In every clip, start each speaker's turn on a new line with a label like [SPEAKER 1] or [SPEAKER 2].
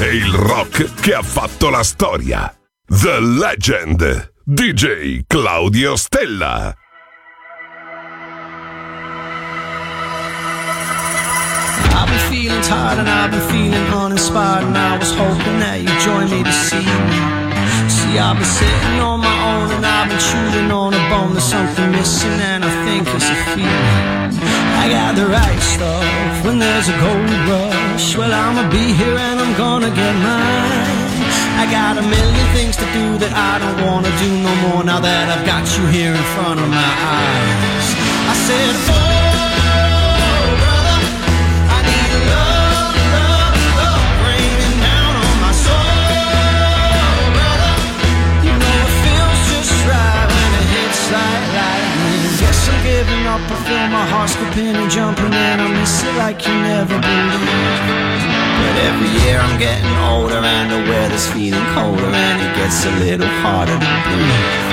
[SPEAKER 1] E il rock che ha fatto la storia. The Legend. DJ Claudio Stella.
[SPEAKER 2] I've been feeling tired and I've been feeling uninspired And I was hoping that you'd join me this evening See, I've been sitting on my own and I've been chewing on a bone There's something missing and I think it's a feeling I got the right stuff. When there's a gold rush Well, I'ma be here and I'm gonna get mine. I got a million things to do that I don't wanna do no more Now that I've got you here in front of my eyes. I said, oh I feel my heart skipping and jumping and I miss it like you never believed. But every year I'm getting older and the weather's feeling colder and it gets a little harder to breathe.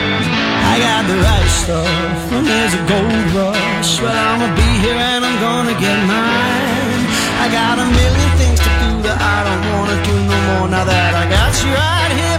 [SPEAKER 2] I got the right stuff when there's a gold rush. Well, I'ma be here and I'm gonna get mine. I got a million things to do that I don't wanna do no more now that I got you right here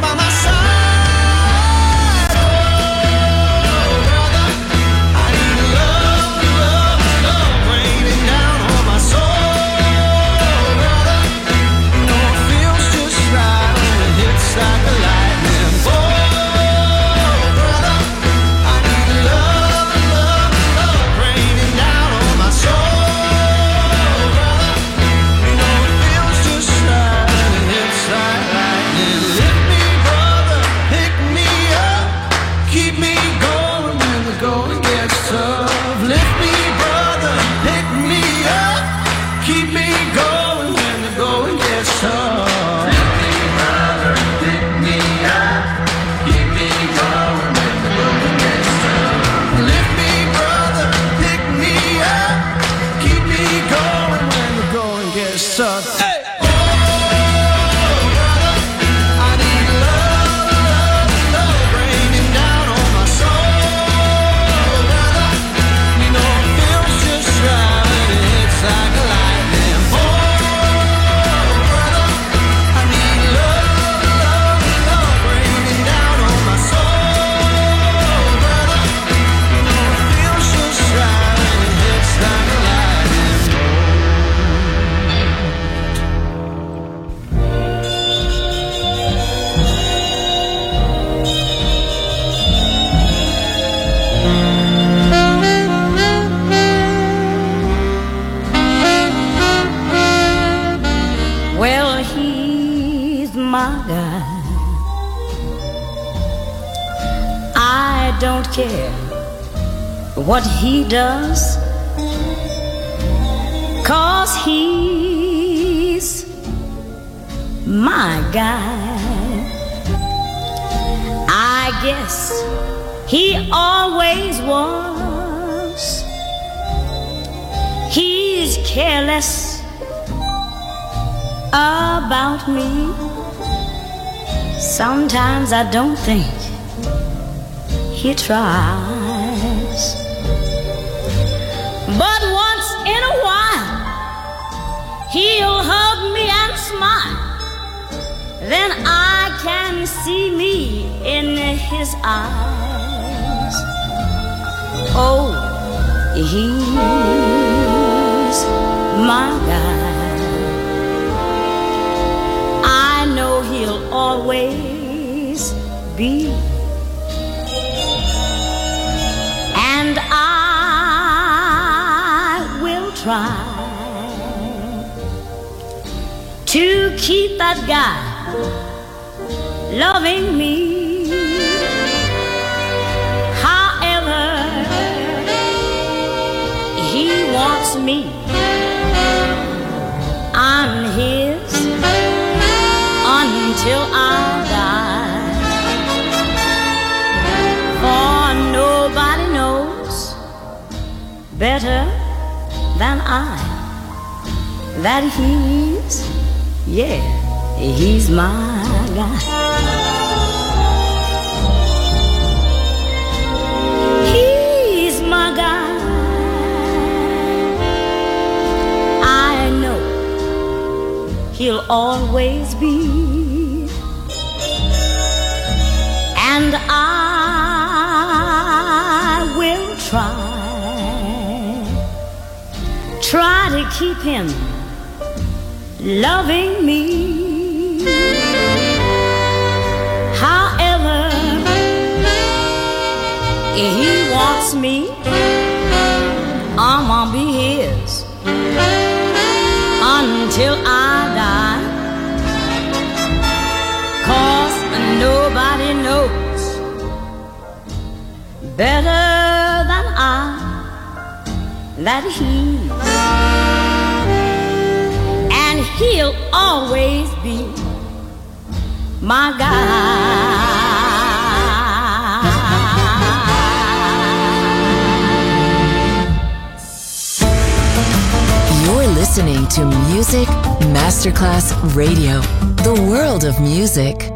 [SPEAKER 3] what he does. Cause he's my guy. I guess he always was. He's careless about me. Sometimes I don't think he tries. See me in his eyes. Oh, he's my guy. I know he'll always be And I will try to keep that guy loving me. However, he wants me. I'm his until I die. For nobody knows better than I. That he's, yeah, he's my guy. He'll always be. And I will try, try to keep him loving me. However, he wants me, I'm gonna be his until I better than I that he and he'll always be my guy.
[SPEAKER 4] You're listening to Music Masterclass Radio, the world of music.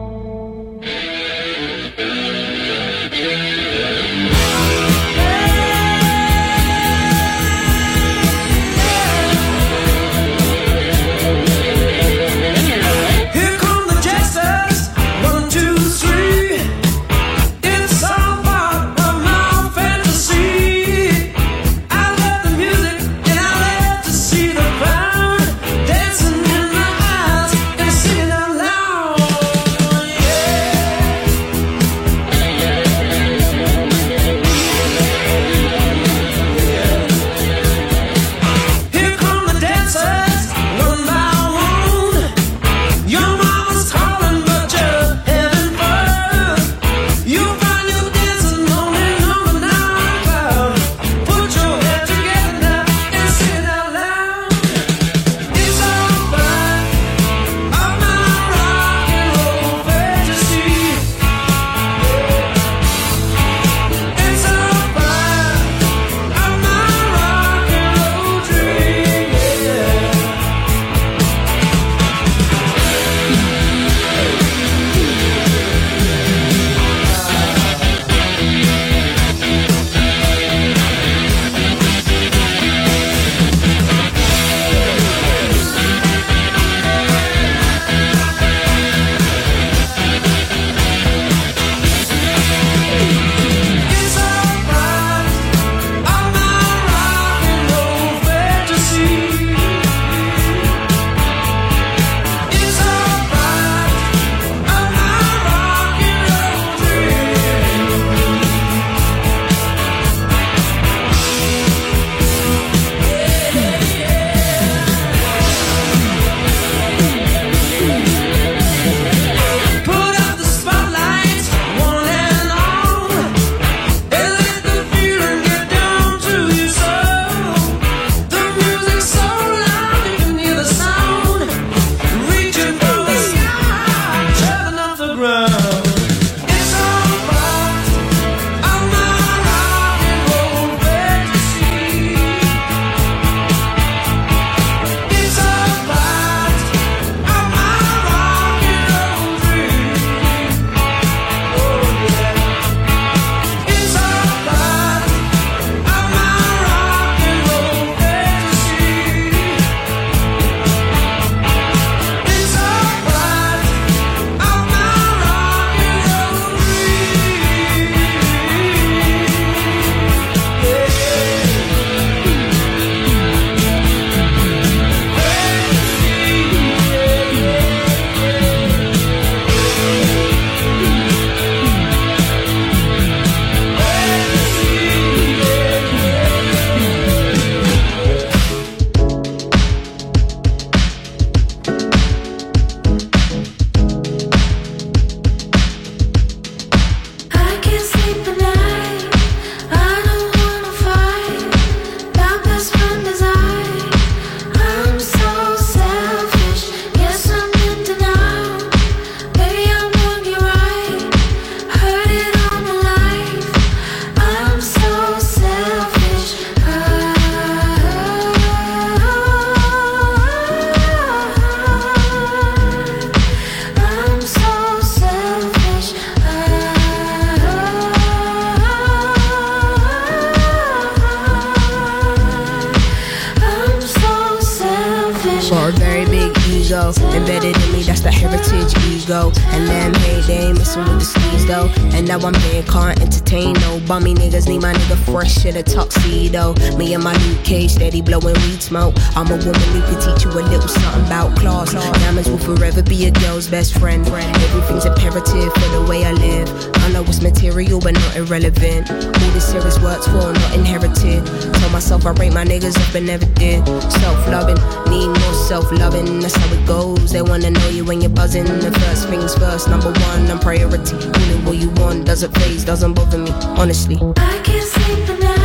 [SPEAKER 5] Ego. And they ain't messing with the skis though. And now I'm being can't entertain no bummy niggas. Need my nigga fresh in a tuxedo. Me and my Luke Cage steady blowing weed smoke. I'm a woman who can teach you a little something about class. Diamonds will forever be a girl's best friend. Everything's imperative for the way I live. I know it's material but not irrelevant. All this serious works for, not inherited. Tell myself I rate my niggas up and never did. Self loving, need more self loving. That's how it goes. They wanna know you when you're buzzing. The first things first, number one, I'm priority. Only what you want doesn't phase, doesn't bother me, honestly.
[SPEAKER 6] I can't sleep.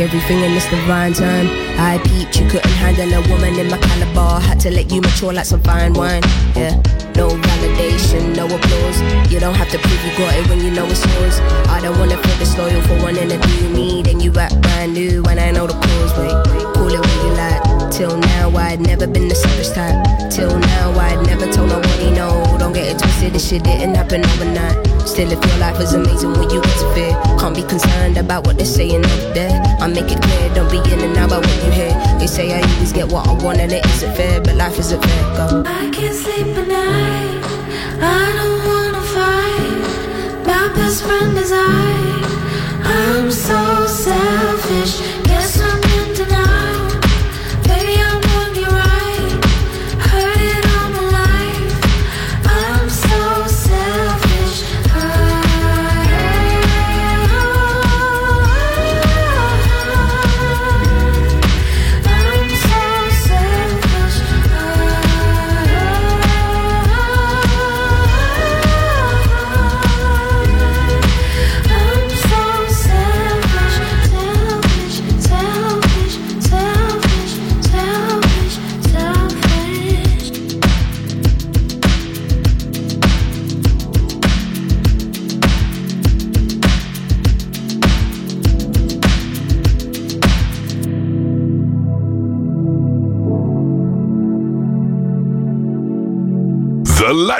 [SPEAKER 5] Everything in this divine time. I peeped, you couldn't handle a woman in my caliber. Had to let you mature like some fine wine. Yeah, no validation, no applause. You don't have to prove you got it when you know it's yours. I don't wanna feel disloyal This shit didn't happen overnight. Still, if your life is amazing when you fear, can't be concerned about what they're saying over there. I make it clear, don't be in and out about what you hear. They say I always get what I want and it isn't fair, but life isn't fair. Go.
[SPEAKER 6] I can't sleep at night. I don't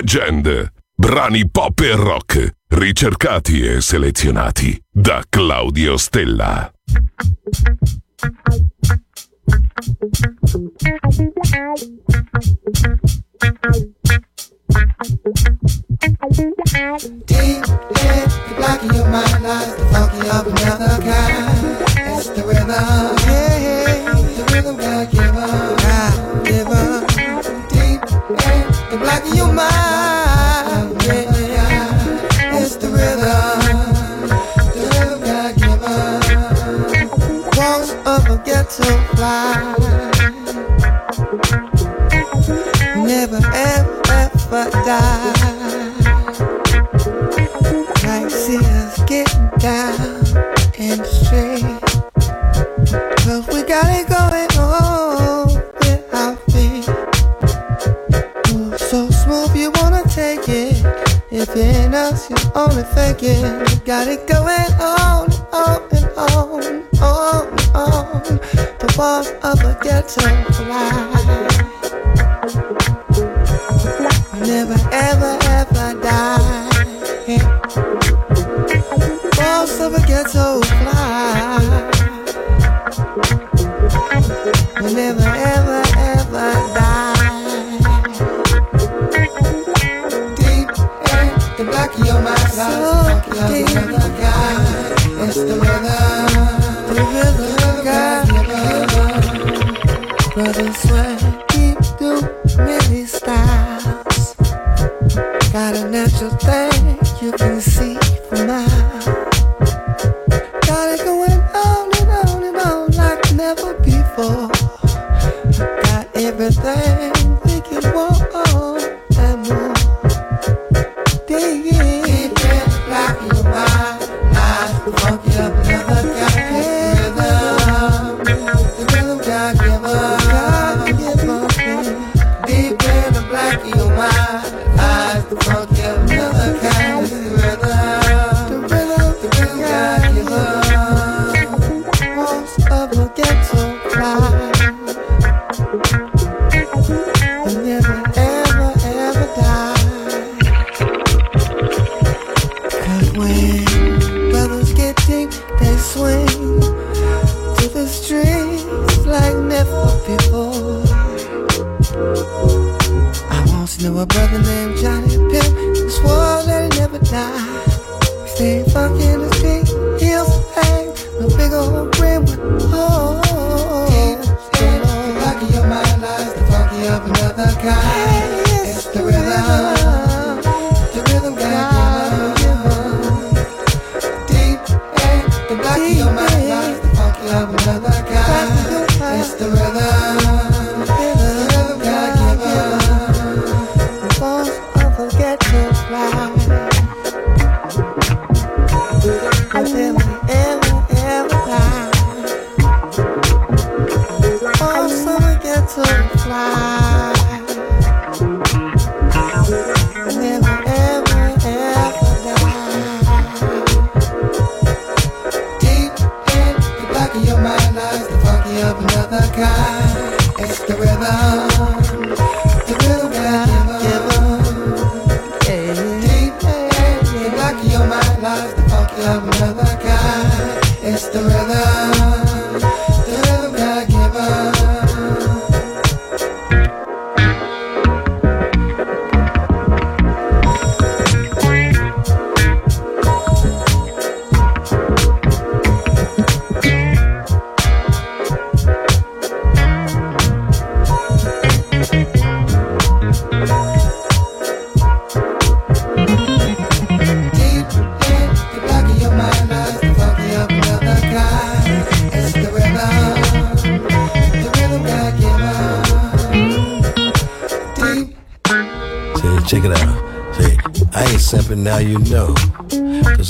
[SPEAKER 1] Legend. Brani pop e rock, ricercati e selezionati da Claudio Stella.
[SPEAKER 7] Deep in the black of your mind lies the funky of another kind. It's the rhythm,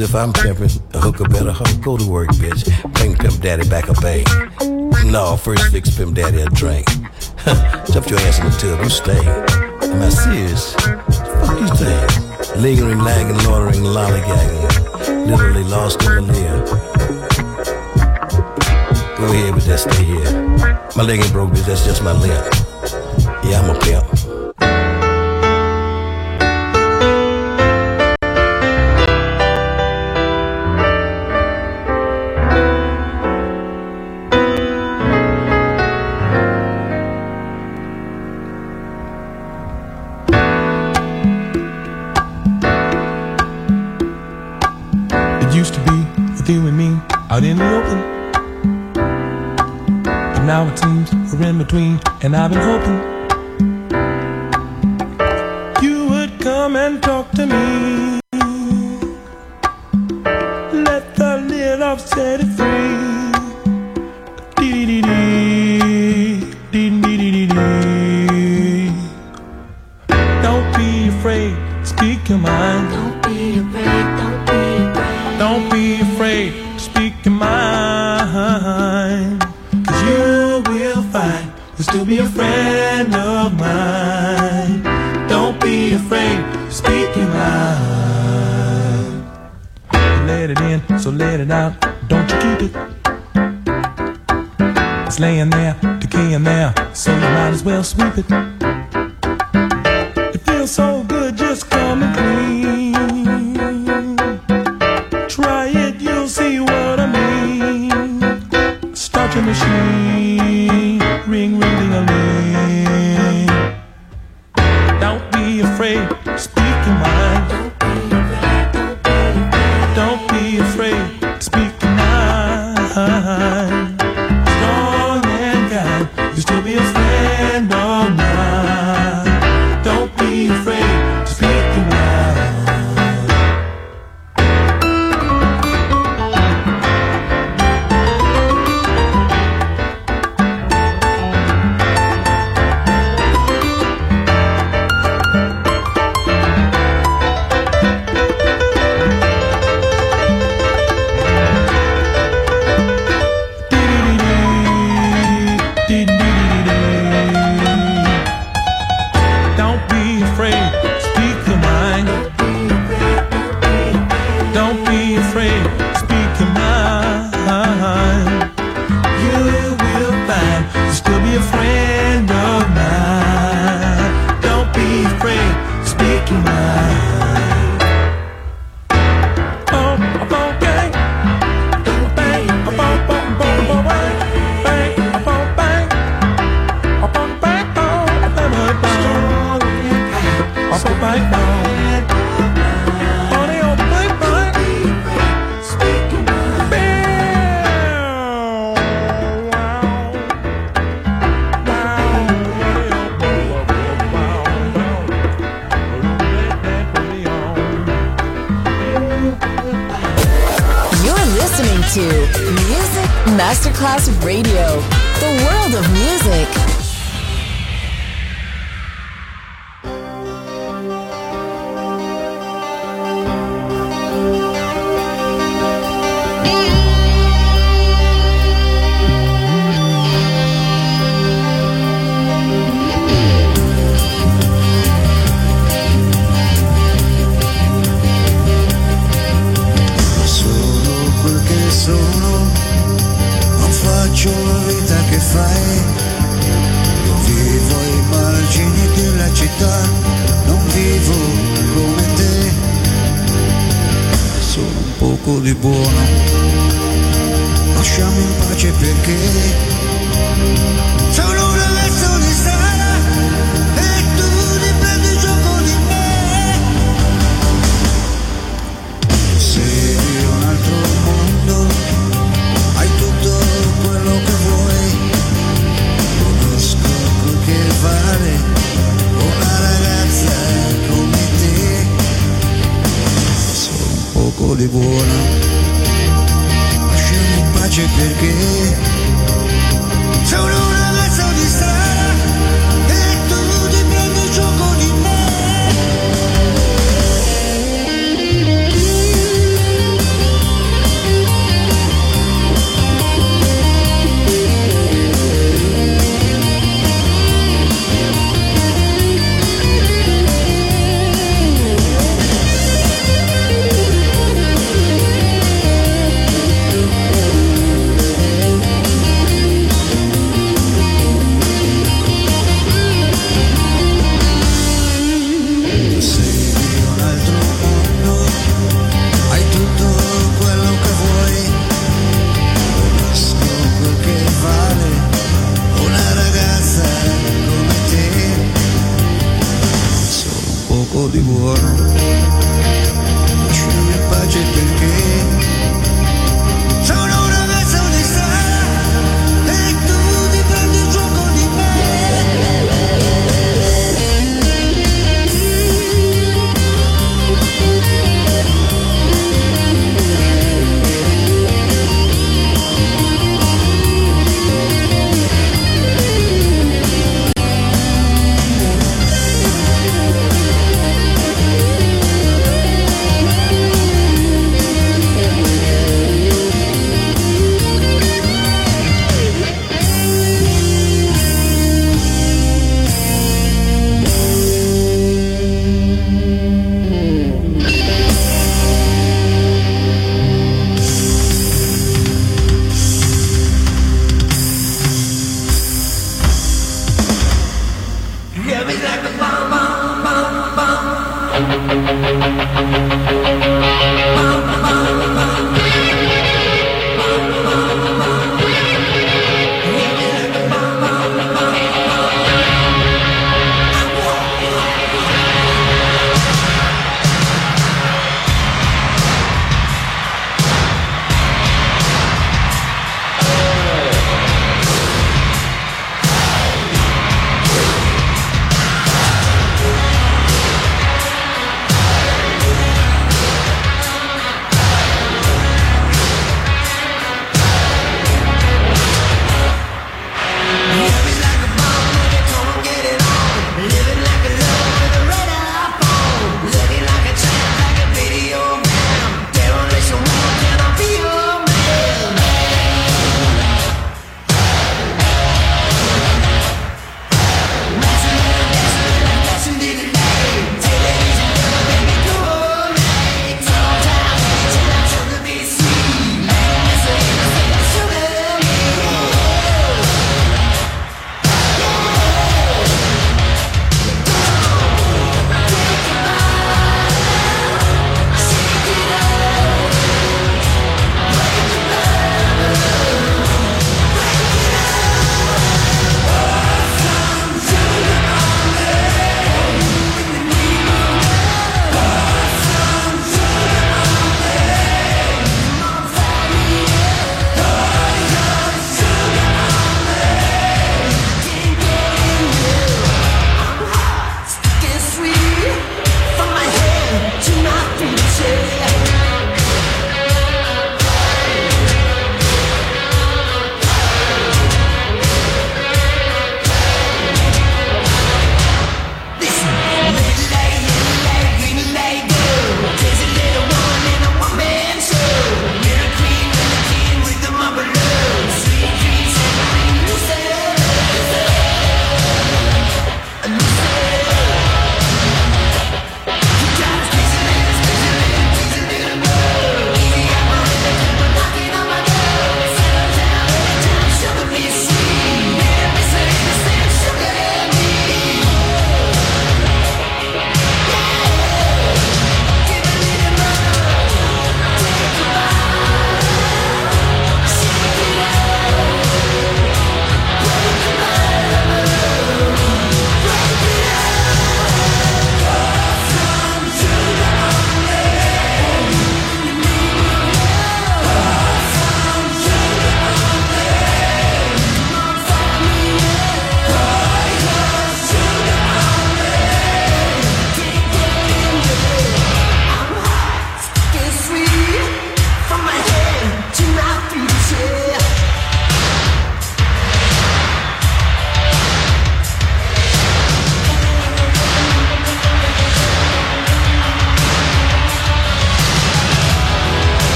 [SPEAKER 7] if
[SPEAKER 8] I'm pimping, a hooker better hook, go to work, bitch. Bring Pimp Daddy back a bang. No, first fix Pimp Daddy a drink. Jump your ass in the tub, you stay. Am I serious? Fuck you think? Lingering, lagging, loitering, lollygagging. Literally lost in the. Go ahead with that, stay here. My leg ain't broke, bitch, that's just my limp. Yeah, I'm a pimp.
[SPEAKER 9] And there's to be a friend of mine. Don't be afraid, speak your mind. Let it in, so let it out. Don't you keep it. It's laying there, decaying there, so you might as well sweep. It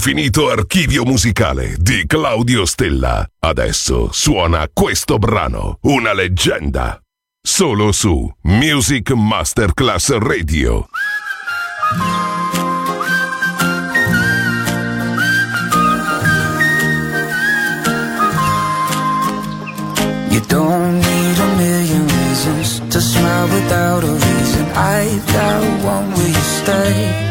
[SPEAKER 1] dall'infinito archivio musicale di Claudio Stella. Adesso suona questo brano, una leggenda. Solo su Music Masterclass Radio.
[SPEAKER 10] You don't need a million reasons to smile without a reason. I've got one, will you stay?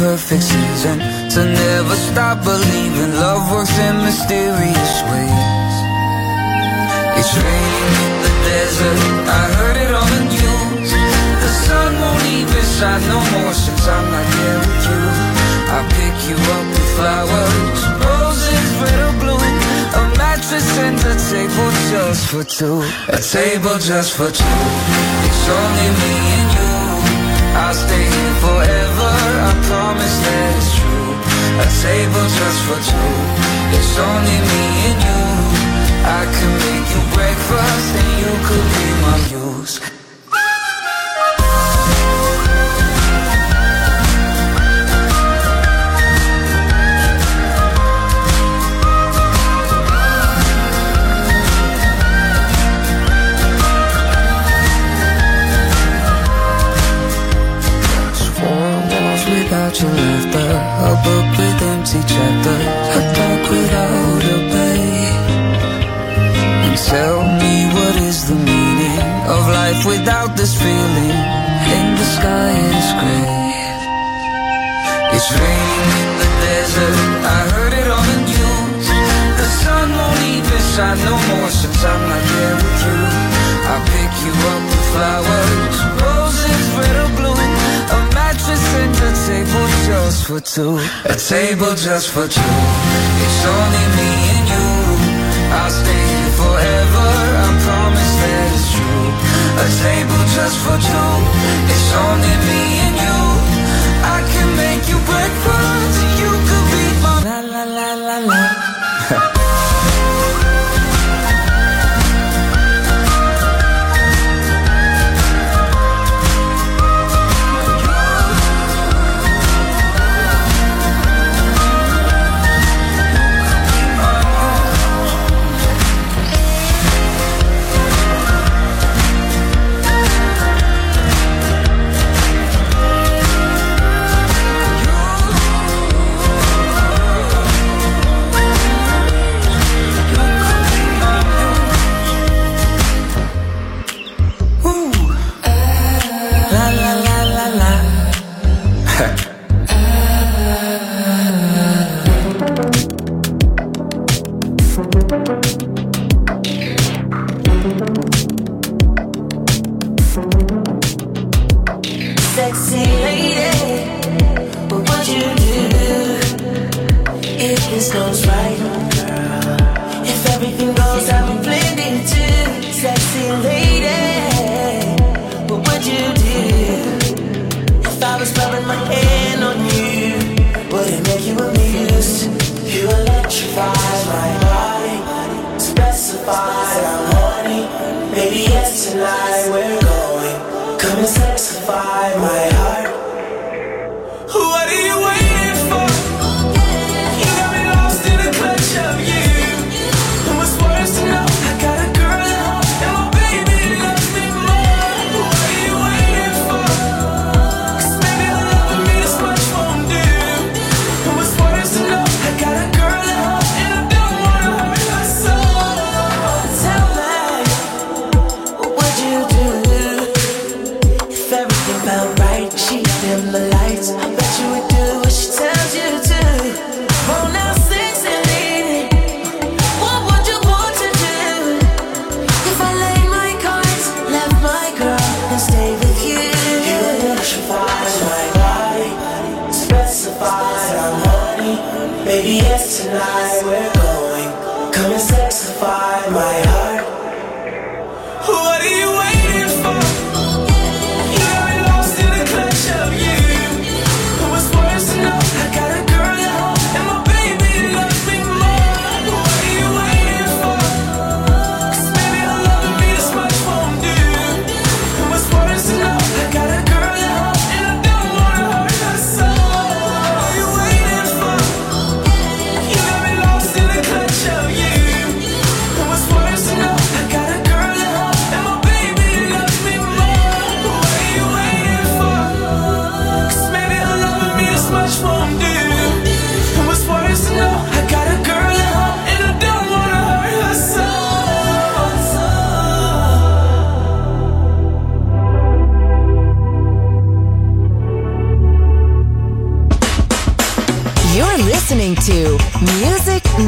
[SPEAKER 10] Perfect season to never stop believing love works in mysterious ways. It's raining in the desert, I heard it on the news. The sun won't even shine no more since I'm not here with you. I pick you up with flowers, roses red or blue, a mattress and a table just for two. A table just for two. It's only me and. I'll stay here forever. I promise that it's true. A table just for two. It's only me and you. I can make you breakfast and you could be my muse. Without your laughter, a book with empty chapters, a dark without a page. And tell me what is the meaning of life without this feeling? And the sky is gray. It's raining in the desert. I heard it on the news. The sun won't even shine no more since I'm not there with you. I'll pick you up with flowers, roses red or blue, and a table just for two. A table just for two. It's only me and you. I'll stay here forever. I promise that it's true. A table just for two. It's only me and you.
[SPEAKER 6] Tonight we're going. Come and sexify my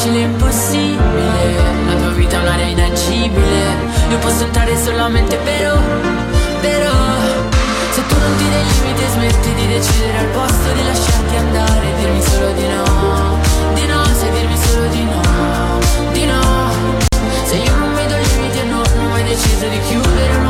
[SPEAKER 11] facile e impossibile. La tua vita è un'area inagibile Io posso entrare solamente però, però. Se tu non ti dai limiti e smetti di decidere al posto di lasciarti andare. Dirmi solo di no, di no, Se dirmi solo di no, di no. Se io non vedo i limiti e non ho mai deciso di chiudere